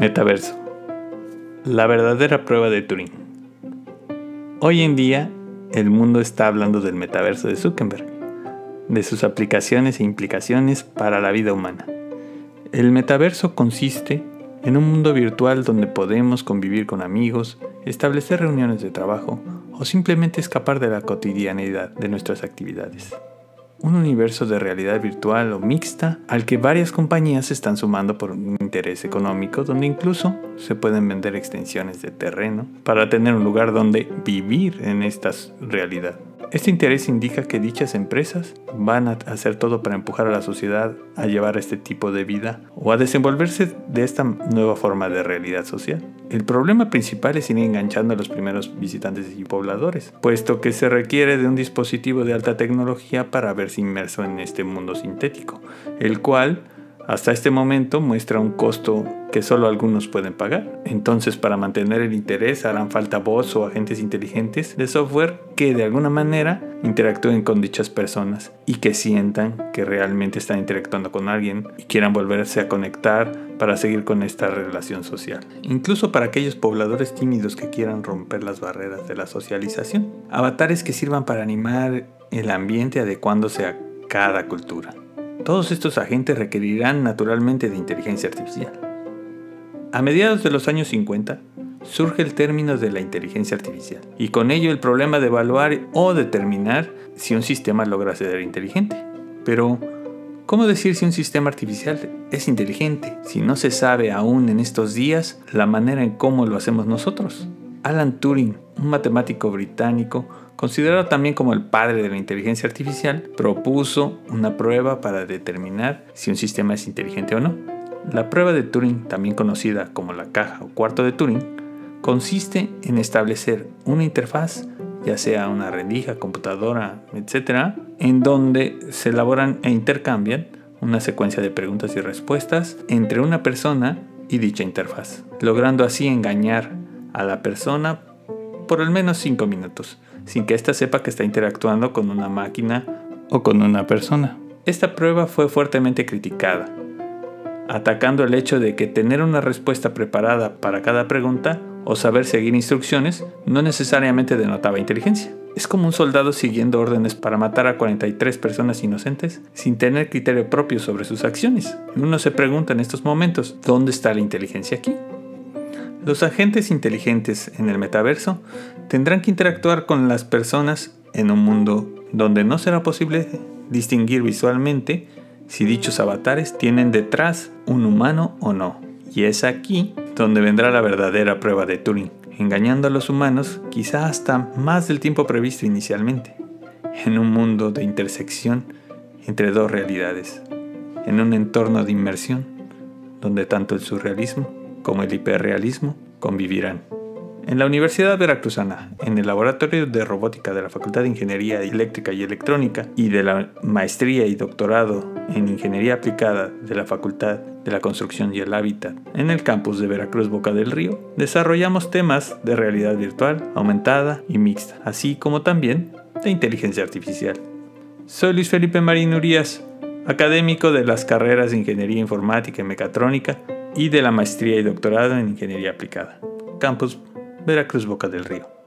Metaverso. La verdadera prueba de Turing. Hoy en día, el mundo está hablando del metaverso de Zuckerberg, de sus aplicaciones e implicaciones para la vida humana. El metaverso consiste en un mundo virtual donde podemos convivir con amigos, establecer reuniones de trabajo o simplemente escapar de la cotidianidad de nuestras actividades un universo de realidad virtual o mixta al que varias compañías se están sumando por un interés económico donde incluso se pueden vender extensiones de terreno para tener un lugar donde vivir en esta realidad. Este interés indica que dichas empresas van a hacer todo para empujar a la sociedad a llevar este tipo de vida o a desenvolverse de esta nueva forma de realidad social. El problema principal es ir enganchando a los primeros visitantes y pobladores, puesto que se requiere de un dispositivo de alta tecnología para verse inmerso en este mundo sintético, el cual hasta este momento muestra un costo que solo algunos pueden pagar. Entonces, para mantener el interés harán falta bots o agentes inteligentes de software que de alguna manera interactúen con dichas personas y que sientan que realmente están interactuando con alguien y quieran volverse a conectar para seguir con esta relación social. Incluso para aquellos pobladores tímidos que quieran romper las barreras de la socialización. Avatares que sirvan para animar el ambiente adecuándose a cada cultura. Todos estos agentes requerirán naturalmente de inteligencia artificial. A mediados de los años 50 surge el término de la inteligencia artificial y con ello el problema de evaluar o determinar si un sistema logra ser inteligente. Pero, ¿cómo decir si un sistema artificial es inteligente si no se sabe aún en estos días la manera en cómo lo hacemos nosotros? Alan Turing, un matemático británico, considerado también como el padre de la inteligencia artificial, propuso una prueba para determinar si un sistema es inteligente o no. La prueba de Turing, también conocida como la caja o cuarto de Turing, consiste en establecer una interfaz, ya sea una rendija, computadora, etc., en donde se elaboran e intercambian una secuencia de preguntas y respuestas entre una persona y dicha interfaz, logrando así engañar a la persona por al menos 5 minutos, sin que ésta sepa que está interactuando con una máquina o con una persona. Esta prueba fue fuertemente criticada, atacando el hecho de que tener una respuesta preparada para cada pregunta o saber seguir instrucciones no necesariamente denotaba inteligencia. Es como un soldado siguiendo órdenes para matar a 43 personas inocentes sin tener criterio propio sobre sus acciones. Uno se pregunta en estos momentos, ¿dónde está la inteligencia aquí? Los agentes inteligentes en el metaverso tendrán que interactuar con las personas en un mundo donde no será posible distinguir visualmente si dichos avatares tienen detrás un humano o no. Y es aquí donde vendrá la verdadera prueba de Turing, engañando a los humanos quizá hasta más del tiempo previsto inicialmente, en un mundo de intersección entre dos realidades, en un entorno de inmersión donde tanto el surrealismo como el hiperrealismo convivirán. En la Universidad Veracruzana, en el Laboratorio de Robótica de la Facultad de Ingeniería Eléctrica y Electrónica y de la Maestría y Doctorado en Ingeniería Aplicada de la Facultad de la Construcción y el Hábitat en el campus de Veracruz Boca del Río, desarrollamos temas de realidad virtual, aumentada y mixta, así como también de inteligencia artificial. Soy Luis Felipe Marín Urias, académico de las carreras de Ingeniería Informática y Mecatrónica y de la maestría y doctorado en Ingeniería Aplicada. Campus Veracruz Boca del Río.